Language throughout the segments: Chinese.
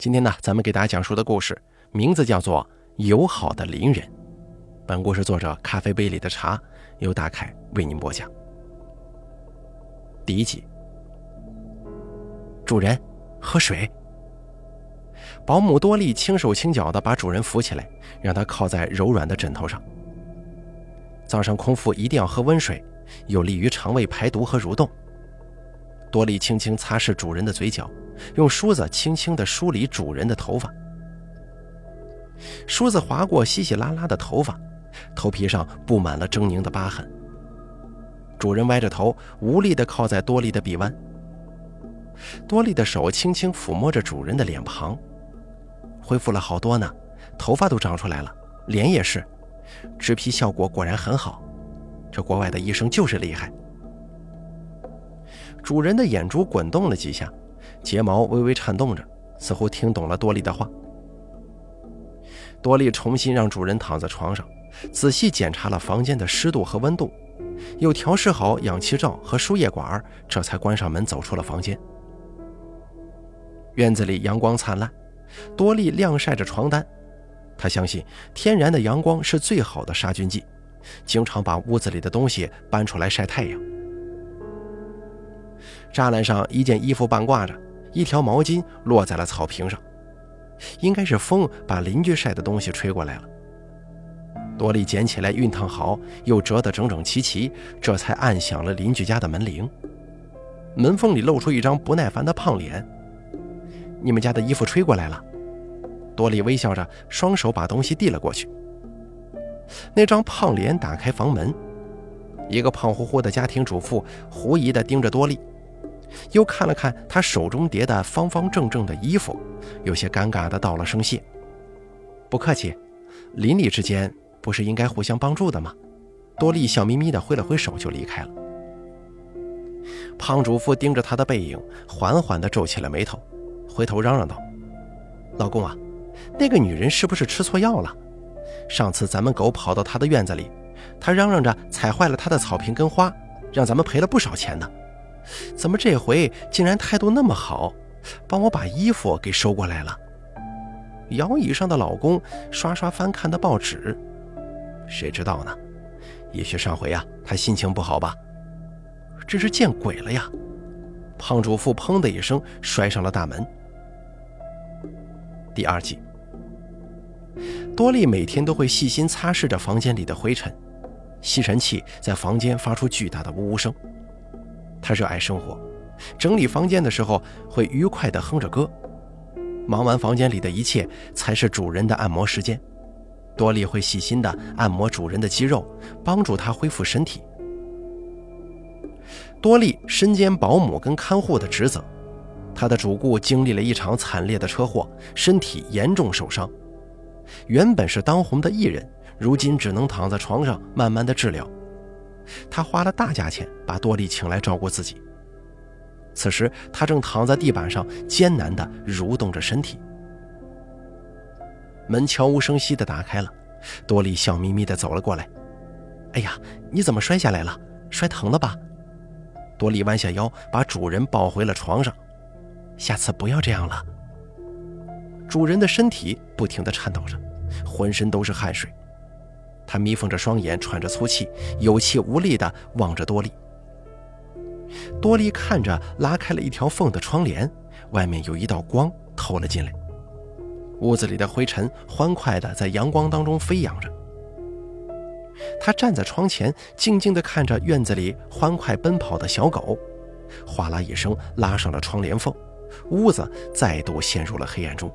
今天呢，咱们给大家讲述的故事名字叫做《友好的邻人》。本故事作者咖啡杯里的茶由大凯为您播讲。第一集，主人，喝水。保姆多莉轻手轻脚地把主人扶起来，让他靠在柔软的枕头上。早上空腹一定要喝温水，有利于肠胃排毒和蠕动。多莉轻轻擦拭主人的嘴角。用梳子轻轻地梳理主人的头发，梳子划过稀稀拉拉的头发，头皮上布满了狰狞的疤痕。主人歪着头，无力地靠在多莉的臂弯。多莉的手轻轻抚摸着主人的脸庞，恢复了好多呢，头发都长出来了，脸也是，植皮效果果然很好。这国外的医生就是厉害。主人的眼珠滚动了几下。睫毛微微颤动着，似乎听懂了多莉的话。多莉重新让主人躺在床上，仔细检查了房间的湿度和温度，又调试好氧气罩和输液管，这才关上门走出了房间。院子里阳光灿烂，多莉晾晒着床单。她相信天然的阳光是最好的杀菌剂，经常把屋子里的东西搬出来晒太阳。栅栏上一件衣服半挂着。一条毛巾落在了草坪上，应该是风把邻居晒的东西吹过来了。多莉捡起来熨烫好，又折得整整齐齐，这才按响了邻居家的门铃。门缝里露出一张不耐烦的胖脸：“你们家的衣服吹过来了。”多莉微笑着，双手把东西递了过去。那张胖脸打开房门，一个胖乎乎的家庭主妇狐疑地盯着多莉。又看了看他手中叠的方方正正的衣服，有些尴尬的道了声谢。不客气，邻里之间不是应该互相帮助的吗？多莉笑眯眯的挥了挥手就离开了。胖主妇盯着他的背影，缓缓的皱起了眉头，回头嚷嚷道：“老公啊，那个女人是不是吃错药了？上次咱们狗跑到她的院子里，她嚷嚷着踩坏了她的草坪跟花，让咱们赔了不少钱呢。”怎么这回竟然态度那么好，帮我把衣服给收过来了？摇椅上的老公刷刷翻看的报纸，谁知道呢？也许上回啊，他心情不好吧？真是见鬼了呀！胖主妇砰的一声摔上了大门。第二季，多莉每天都会细心擦拭着房间里的灰尘，吸尘器在房间发出巨大的呜呜声。他热爱生活，整理房间的时候会愉快地哼着歌。忙完房间里的一切，才是主人的按摩时间。多莉会细心地按摩主人的肌肉，帮助他恢复身体。多莉身兼保姆跟看护的职责，她的主顾经历了一场惨烈的车祸，身体严重受伤。原本是当红的艺人，如今只能躺在床上慢慢的治疗。他花了大价钱把多莉请来照顾自己。此时，他正躺在地板上艰难地蠕动着身体。门悄无声息地打开了，多莉笑眯眯地走了过来。“哎呀，你怎么摔下来了？摔疼了吧？”多莉弯下腰，把主人抱回了床上。“下次不要这样了。”主人的身体不停地颤抖着，浑身都是汗水。他眯缝着双眼，喘着粗气，有气无力地望着多莉。多莉看着拉开了一条缝的窗帘，外面有一道光透了进来。屋子里的灰尘欢快地在阳光当中飞扬着。他站在窗前，静静地看着院子里欢快奔跑的小狗，哗啦一声拉上了窗帘缝，屋子再度陷入了黑暗中。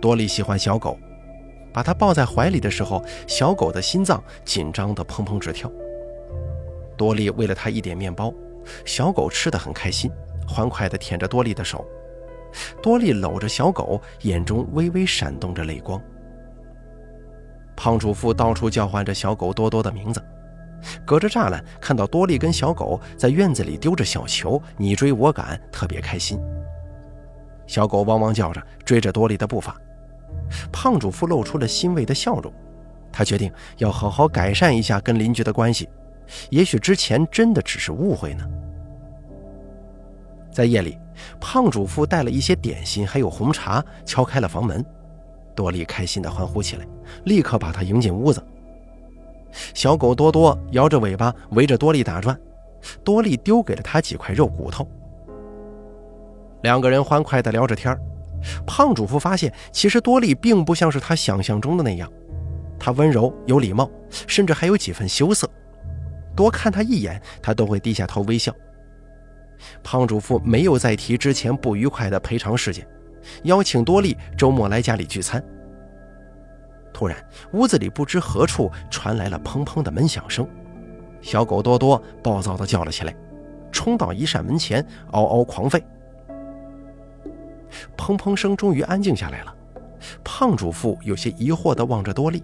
多莉喜欢小狗。把它抱在怀里的时候，小狗的心脏紧张的砰砰直跳。多莉喂了它一点面包，小狗吃的很开心，欢快的舔着多莉的手。多莉搂着小狗，眼中微微闪动着泪光。胖主妇到处叫唤着小狗多多的名字，隔着栅栏看到多莉跟小狗在院子里丢着小球，你追我赶，特别开心。小狗汪汪叫着，追着多莉的步伐。胖主妇露出了欣慰的笑容，她决定要好好改善一下跟邻居的关系，也许之前真的只是误会呢。在夜里，胖主妇带了一些点心，还有红茶，敲开了房门。多莉开心地欢呼起来，立刻把她迎进屋子。小狗多多摇着尾巴围着多莉打转，多莉丢给了他几块肉骨头。两个人欢快地聊着天胖主妇发现，其实多莉并不像是他想象中的那样，她温柔有礼貌，甚至还有几分羞涩。多看他一眼，他都会低下头微笑。胖主妇没有再提之前不愉快的赔偿事件，邀请多莉周末来家里聚餐。突然，屋子里不知何处传来了砰砰的门响声，小狗多多暴躁地叫了起来，冲到一扇门前，嗷嗷狂吠。砰砰声终于安静下来了，胖主妇有些疑惑地望着多莉。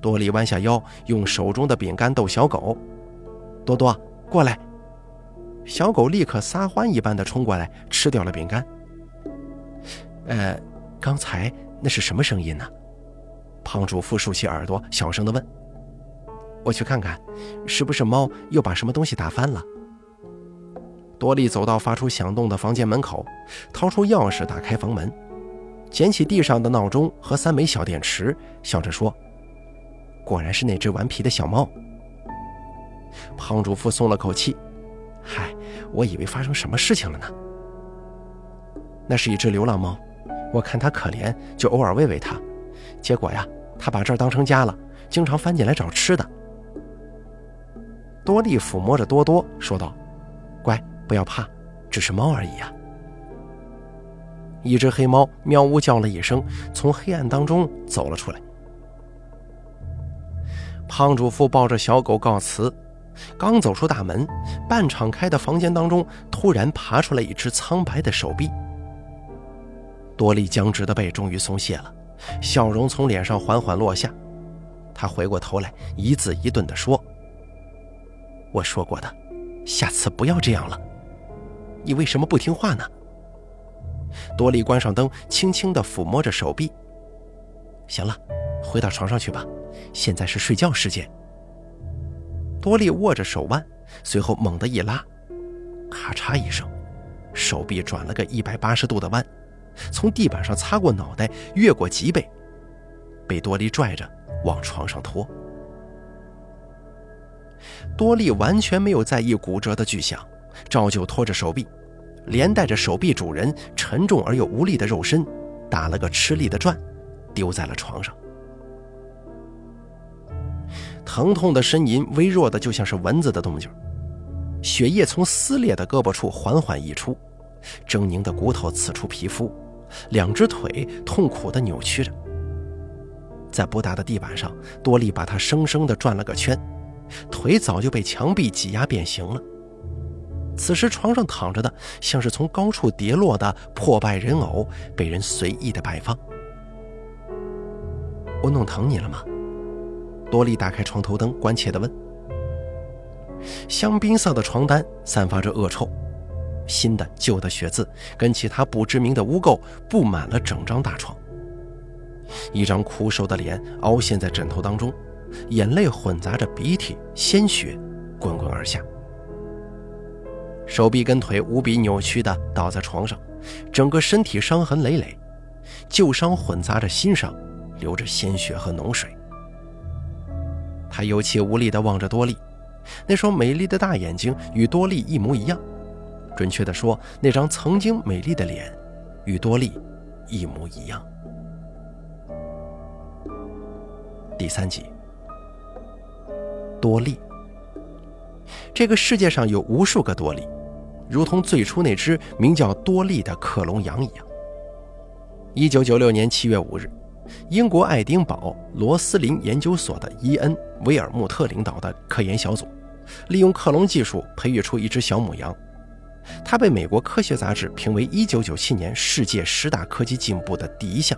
多莉弯下腰，用手中的饼干逗小狗：“多多，过来。”小狗立刻撒欢一般的冲过来，吃掉了饼干。呃，刚才那是什么声音呢？胖主妇竖起耳朵，小声的问：“我去看看，是不是猫又把什么东西打翻了？”多莉走到发出响动的房间门口，掏出钥匙打开房门，捡起地上的闹钟和三枚小电池，笑着说：“果然是那只顽皮的小猫。”胖主妇松了口气。嗨，我以为发生什么事情了呢。那是一只流浪猫，我看它可怜，就偶尔喂喂它。结果呀，它把这儿当成家了，经常翻进来找吃的。多利抚摸着多多说道：“乖，不要怕，只是猫而已呀。”一只黑猫喵呜叫了一声，从黑暗当中走了出来。胖主妇抱着小狗告辞。刚走出大门，半敞开的房间当中突然爬出来一只苍白的手臂。多莉僵直的背终于松懈了，笑容从脸上缓缓落下。他回过头来，一字一顿地说：“我说过的，下次不要这样了。你为什么不听话呢？”多莉关上灯，轻轻地抚摸着手臂。行了，回到床上去吧，现在是睡觉时间。多利握着手腕，随后猛地一拉，咔嚓一声，手臂转了个一百八十度的弯，从地板上擦过脑袋，越过脊背，被多利拽着往床上拖。多利完全没有在意骨折的巨响，照旧拖着手臂，连带着手臂主人沉重而又无力的肉身，打了个吃力的转，丢在了床上。疼痛的呻吟微弱的，就像是蚊子的动静。血液从撕裂的胳膊处缓缓溢出，狰狞的骨头刺出皮肤，两只腿痛苦地扭曲着。在不大的地板上，多利把它生生地转了个圈，腿早就被墙壁挤压变形了。此时床上躺着的，像是从高处跌落的破败人偶，被人随意的摆放。我弄疼你了吗？多莉打开床头灯，关切地问：“香槟色的床单散发着恶臭，新的、旧的血渍跟其他不知名的污垢布满了整张大床。一张枯瘦的脸凹陷在枕头当中，眼泪混杂着鼻涕、鲜血滚滚而下。手臂跟腿无比扭曲的倒在床上，整个身体伤痕累累，旧伤混杂着新伤，流着鲜血和脓水。”他有气无力地望着多莉，那双美丽的大眼睛与多莉一模一样，准确地说，那张曾经美丽的脸与多莉一模一样。第三集，多莉。这个世界上有无数个多莉，如同最初那只名叫多莉的克隆羊一样。一九九六年七月五日。英国爱丁堡罗斯林研究所的伊恩·威尔穆特领导的科研小组，利用克隆技术培育出一只小母羊，它被美国科学杂志评为1997年世界十大科技进步的第一项。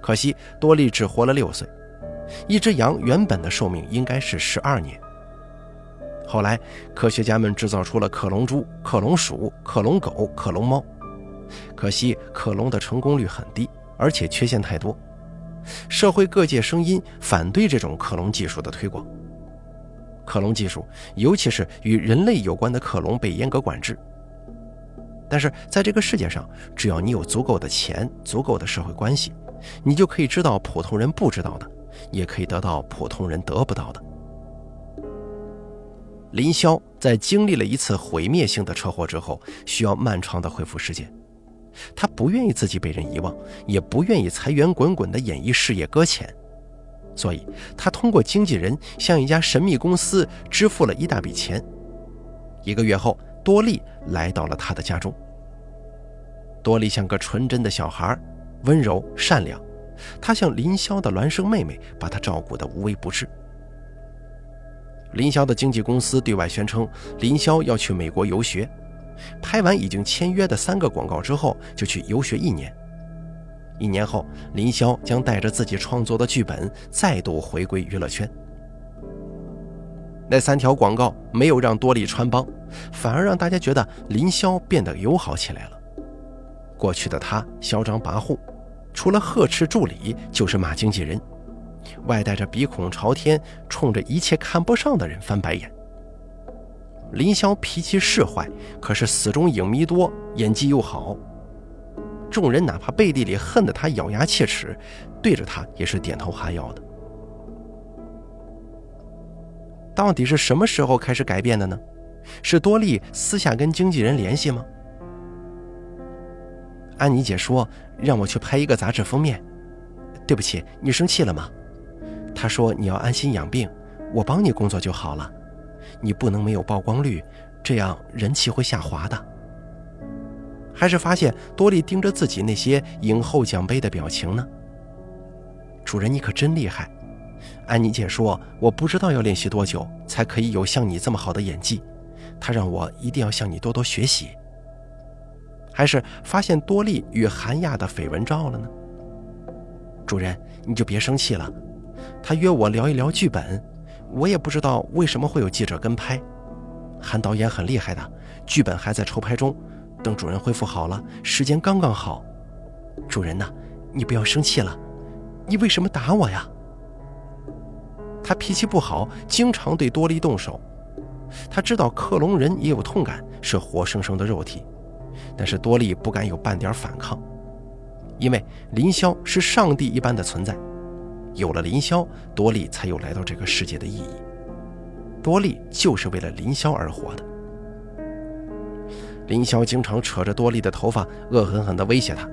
可惜多利只活了六岁，一只羊原本的寿命应该是十二年。后来，科学家们制造出了克隆猪、克隆鼠、克隆狗、克隆猫，可惜克隆的成功率很低。而且缺陷太多，社会各界声音反对这种克隆技术的推广。克隆技术，尤其是与人类有关的克隆，被严格管制。但是在这个世界上，只要你有足够的钱、足够的社会关系，你就可以知道普通人不知道的，也可以得到普通人得不到的。林霄在经历了一次毁灭性的车祸之后，需要漫长的恢复时间。他不愿意自己被人遗忘，也不愿意财源滚滚的演艺事业搁浅，所以他通过经纪人向一家神秘公司支付了一大笔钱。一个月后，多莉来到了他的家中。多莉像个纯真的小孩，温柔善良，她像林霄的孪生妹妹，把她照顾得无微不至。林霄的经纪公司对外宣称，林霄要去美国游学。拍完已经签约的三个广告之后，就去游学一年。一年后，林霄将带着自己创作的剧本再度回归娱乐圈。那三条广告没有让多莉穿帮，反而让大家觉得林霄变得友好起来了。过去的他嚣张跋扈，除了呵斥助理就是骂经纪人，外带着鼻孔朝天，冲着一切看不上的人翻白眼。林霄脾气是坏，可是死忠影迷多，演技又好。众人哪怕背地里恨得他咬牙切齿，对着他也是点头哈腰的。到底是什么时候开始改变的呢？是多莉私下跟经纪人联系吗？安妮姐说让我去拍一个杂志封面，对不起，你生气了吗？他说你要安心养病，我帮你工作就好了。你不能没有曝光率，这样人气会下滑的。还是发现多莉盯着自己那些影后奖杯的表情呢？主人，你可真厉害！安妮姐说，我不知道要练习多久才可以有像你这么好的演技，她让我一定要向你多多学习。还是发现多莉与韩亚的绯闻照了呢？主人，你就别生气了。他约我聊一聊剧本。我也不知道为什么会有记者跟拍，韩导演很厉害的，剧本还在筹拍中，等主人恢复好了，时间刚刚好。主人呐，你不要生气了，你为什么打我呀？他脾气不好，经常对多利动手。他知道克隆人也有痛感，是活生生的肉体，但是多利不敢有半点反抗，因为林霄是上帝一般的存在。有了林霄，多莉才有来到这个世界的意义。多莉就是为了林霄而活的。林霄经常扯着多莉的头发，恶狠狠地威胁她：“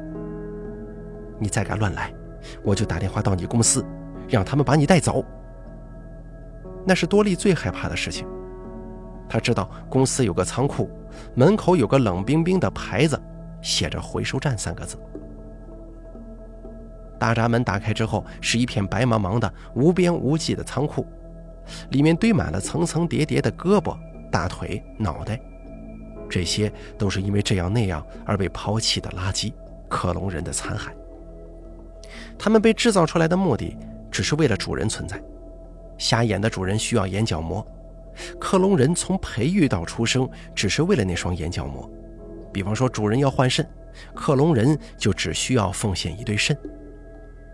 你再敢乱来，我就打电话到你公司，让他们把你带走。”那是多莉最害怕的事情。他知道公司有个仓库，门口有个冷冰冰的牌子，写着“回收站”三个字。大闸门打开之后，是一片白茫茫的、无边无际的仓库，里面堆满了层层叠叠的胳膊、大腿、脑袋，这些都是因为这样那样而被抛弃的垃圾——克隆人的残骸。他们被制造出来的目的，只是为了主人存在。瞎眼的主人需要眼角膜，克隆人从培育到出生，只是为了那双眼角膜。比方说，主人要换肾，克隆人就只需要奉献一对肾。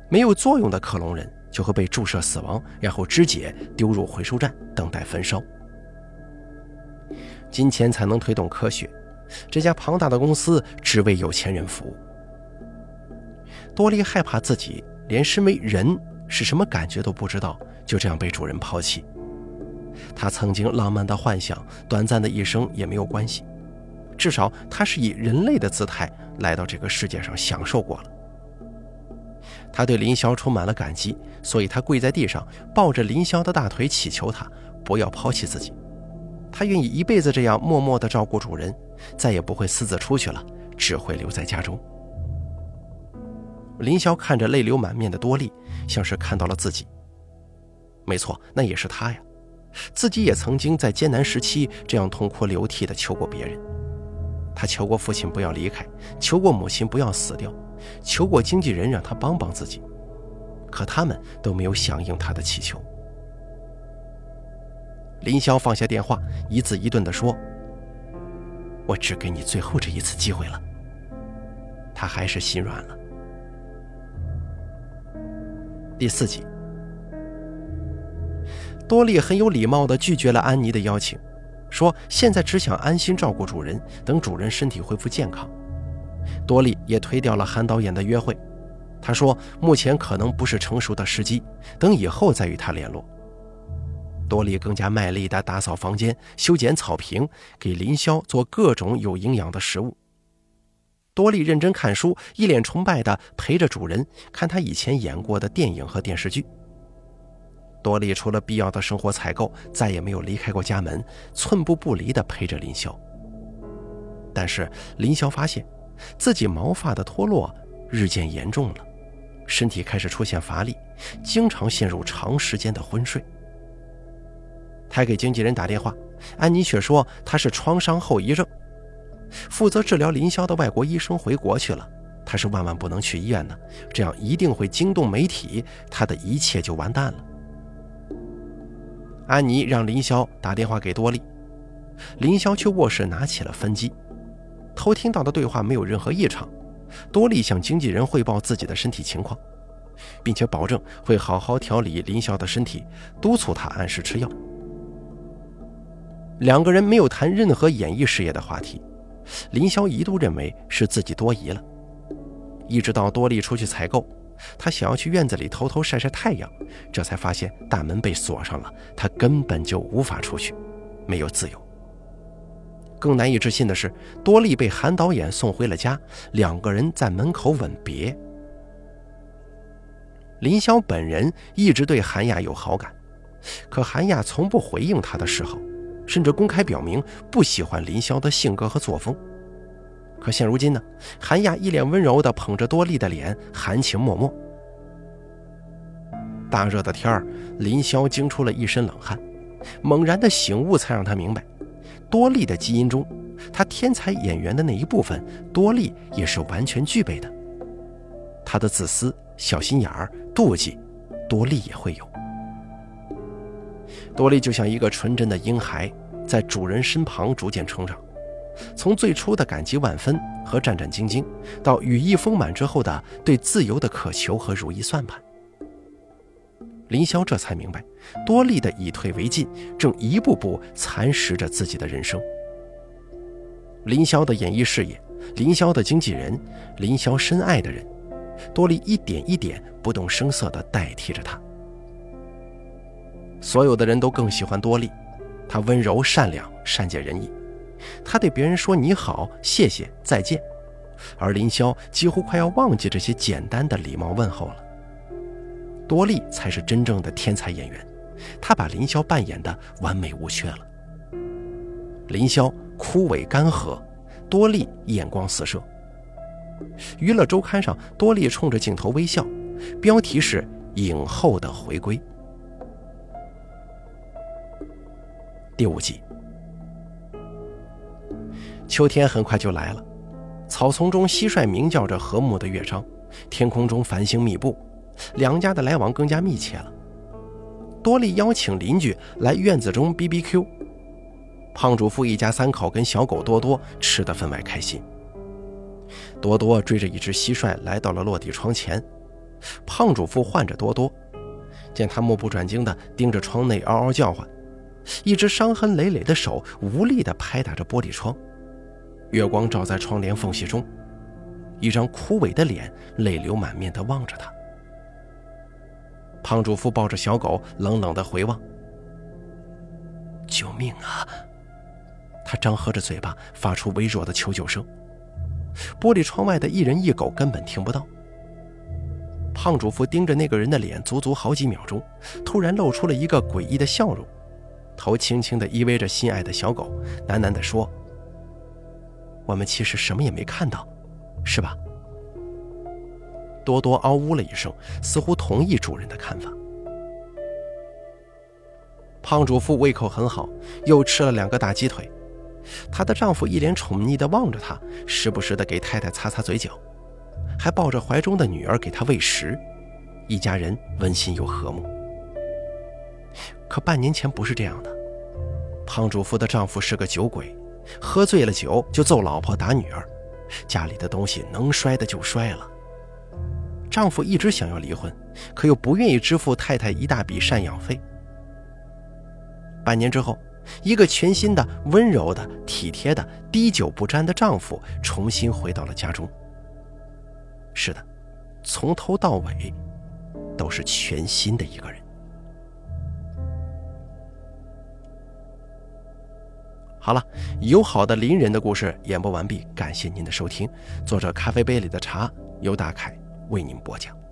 没有作用的克隆人就会被注射死亡，然后肢解丢入回收站，等待焚烧。金钱才能推动科学，这家庞大的公司只为有钱人服务。多莉害怕自己连身为人是什么感觉都不知道，就这样被主人抛弃。他曾经浪漫的幻想，短暂的一生也没有关系，至少他是以人类的姿态来到这个世界上享受过了。他对林霄充满了感激，所以他跪在地上，抱着林霄的大腿，祈求他不要抛弃自己。他愿意一辈子这样默默地照顾主人，再也不会私自出去了，只会留在家中。林霄看着泪流满面的多莉，像是看到了自己。没错，那也是他呀，自己也曾经在艰难时期这样痛哭流涕地求过别人。他求过父亲不要离开，求过母亲不要死掉。求过经纪人让他帮帮自己，可他们都没有响应他的祈求。林霄放下电话，一字一顿地说：“我只给你最后这一次机会了。”他还是心软了。第四集，多莉很有礼貌地拒绝了安妮的邀请，说现在只想安心照顾主人，等主人身体恢复健康。多莉也推掉了韩导演的约会，他说目前可能不是成熟的时机，等以后再与他联络。多莉更加卖力地打扫房间、修剪草坪，给林霄做各种有营养的食物。多莉认真看书，一脸崇拜地陪着主人看他以前演过的电影和电视剧。多莉除了必要的生活采购，再也没有离开过家门，寸步不离地陪着林霄。但是林霄发现，自己毛发的脱落日渐严重了，身体开始出现乏力，经常陷入长时间的昏睡。他给经纪人打电话，安妮却说他是创伤后遗症。负责治疗林霄的外国医生回国去了，他是万万不能去医院的，这样一定会惊动媒体，他的一切就完蛋了。安妮让林霄打电话给多莉，林霄去卧室拿起了分机，偷听到的对话没有任何异常。多莉向经纪人汇报自己的身体情况，并且保证会好好调理林霄的身体，督促他按时吃药。两个人没有谈任何演艺事业的话题，林霄一度认为是自己多疑了。一直到多莉出去采购，他想要去院子里偷偷晒晒太阳，这才发现大门被锁上了，他根本就无法出去，没有自由。更难以置信的是，多莉被韩导演送回了家，两个人在门口吻别。林霄本人一直对韩亚有好感，可韩亚从不回应他的示好。甚至公开表明不喜欢林霄的性格和作风，可现如今呢？韩亚一脸温柔地捧着多莉的脸，含情脉脉。大热的天儿，林霄惊出了一身冷汗，猛然的醒悟才让他明白，多莉的基因中，他天才演员的那一部分，多莉也是完全具备的。他的自私、小心眼儿、妒忌，多莉也会有。多莉就像一个纯真的婴孩，在主人身旁逐渐成长，从最初的感激万分和战战兢兢，到羽翼丰满之后的对自由的渴求和如意算盘。林霄这才明白，多莉的以退为进，正一步步蚕食着自己的人生。林霄的演艺事业，林霄的经纪人，林霄深爱的人，多莉一点一点不动声色地代替着他。所有的人都更喜欢多莉，她温柔善良、善解人意。她对别人说“你好”“谢谢”“再见”，而林霄几乎快要忘记这些简单的礼貌问候了。多莉才是真正的天才演员，她把林霄扮演的完美无缺了。林霄枯萎干涸，多莉眼光四射。娱乐周刊上，多莉冲着镜头微笑，标题是“影后的回归”。第五集，秋天很快就来了，草丛中蟋蟀鸣叫着和睦的乐章，天空中繁星密布，两家的来往更加密切了。多莉邀请邻居来院子中 BBQ，胖主妇一家三口跟小狗多多吃得分外开心。多多追着一只蟋蟀来到了落地窗前，胖主妇唤着多多，见他目不转睛地盯着窗内，嗷嗷叫唤。一只伤痕累累的手无力地拍打着玻璃窗，月光照在窗帘缝隙中，一张枯萎的脸泪流满面地望着他。胖主妇抱着小狗，冷冷的回望：“救命啊！”他张合着嘴巴，发出微弱的求救声。玻璃窗外的一人一狗根本听不到。胖主妇盯着那个人的脸，足足好几秒钟，突然露出了一个诡异的笑容。头轻轻地依偎着心爱的小狗，喃喃地说：“我们其实什么也没看到，是吧？”多多嗷呜了一声，似乎同意主人的看法。胖主妇胃口很好，又吃了两个大鸡腿。她的丈夫一脸宠溺地望着她，时不时地给太太擦擦嘴角，还抱着怀中的女儿给她喂食，一家人温馨又和睦。可半年前不是这样的，胖主妇的丈夫是个酒鬼，喝醉了酒就揍老婆打女儿，家里的东西能摔的就摔了。丈夫一直想要离婚，可又不愿意支付太太一大笔赡养费。半年之后，一个全新的、温柔的、体贴的、滴酒不沾的丈夫重新回到了家中。是的，从头到尾都是全新的一个人。好了，友好的邻人的故事演播完毕，感谢您的收听。作者咖啡杯里的茶由大凯为您播讲。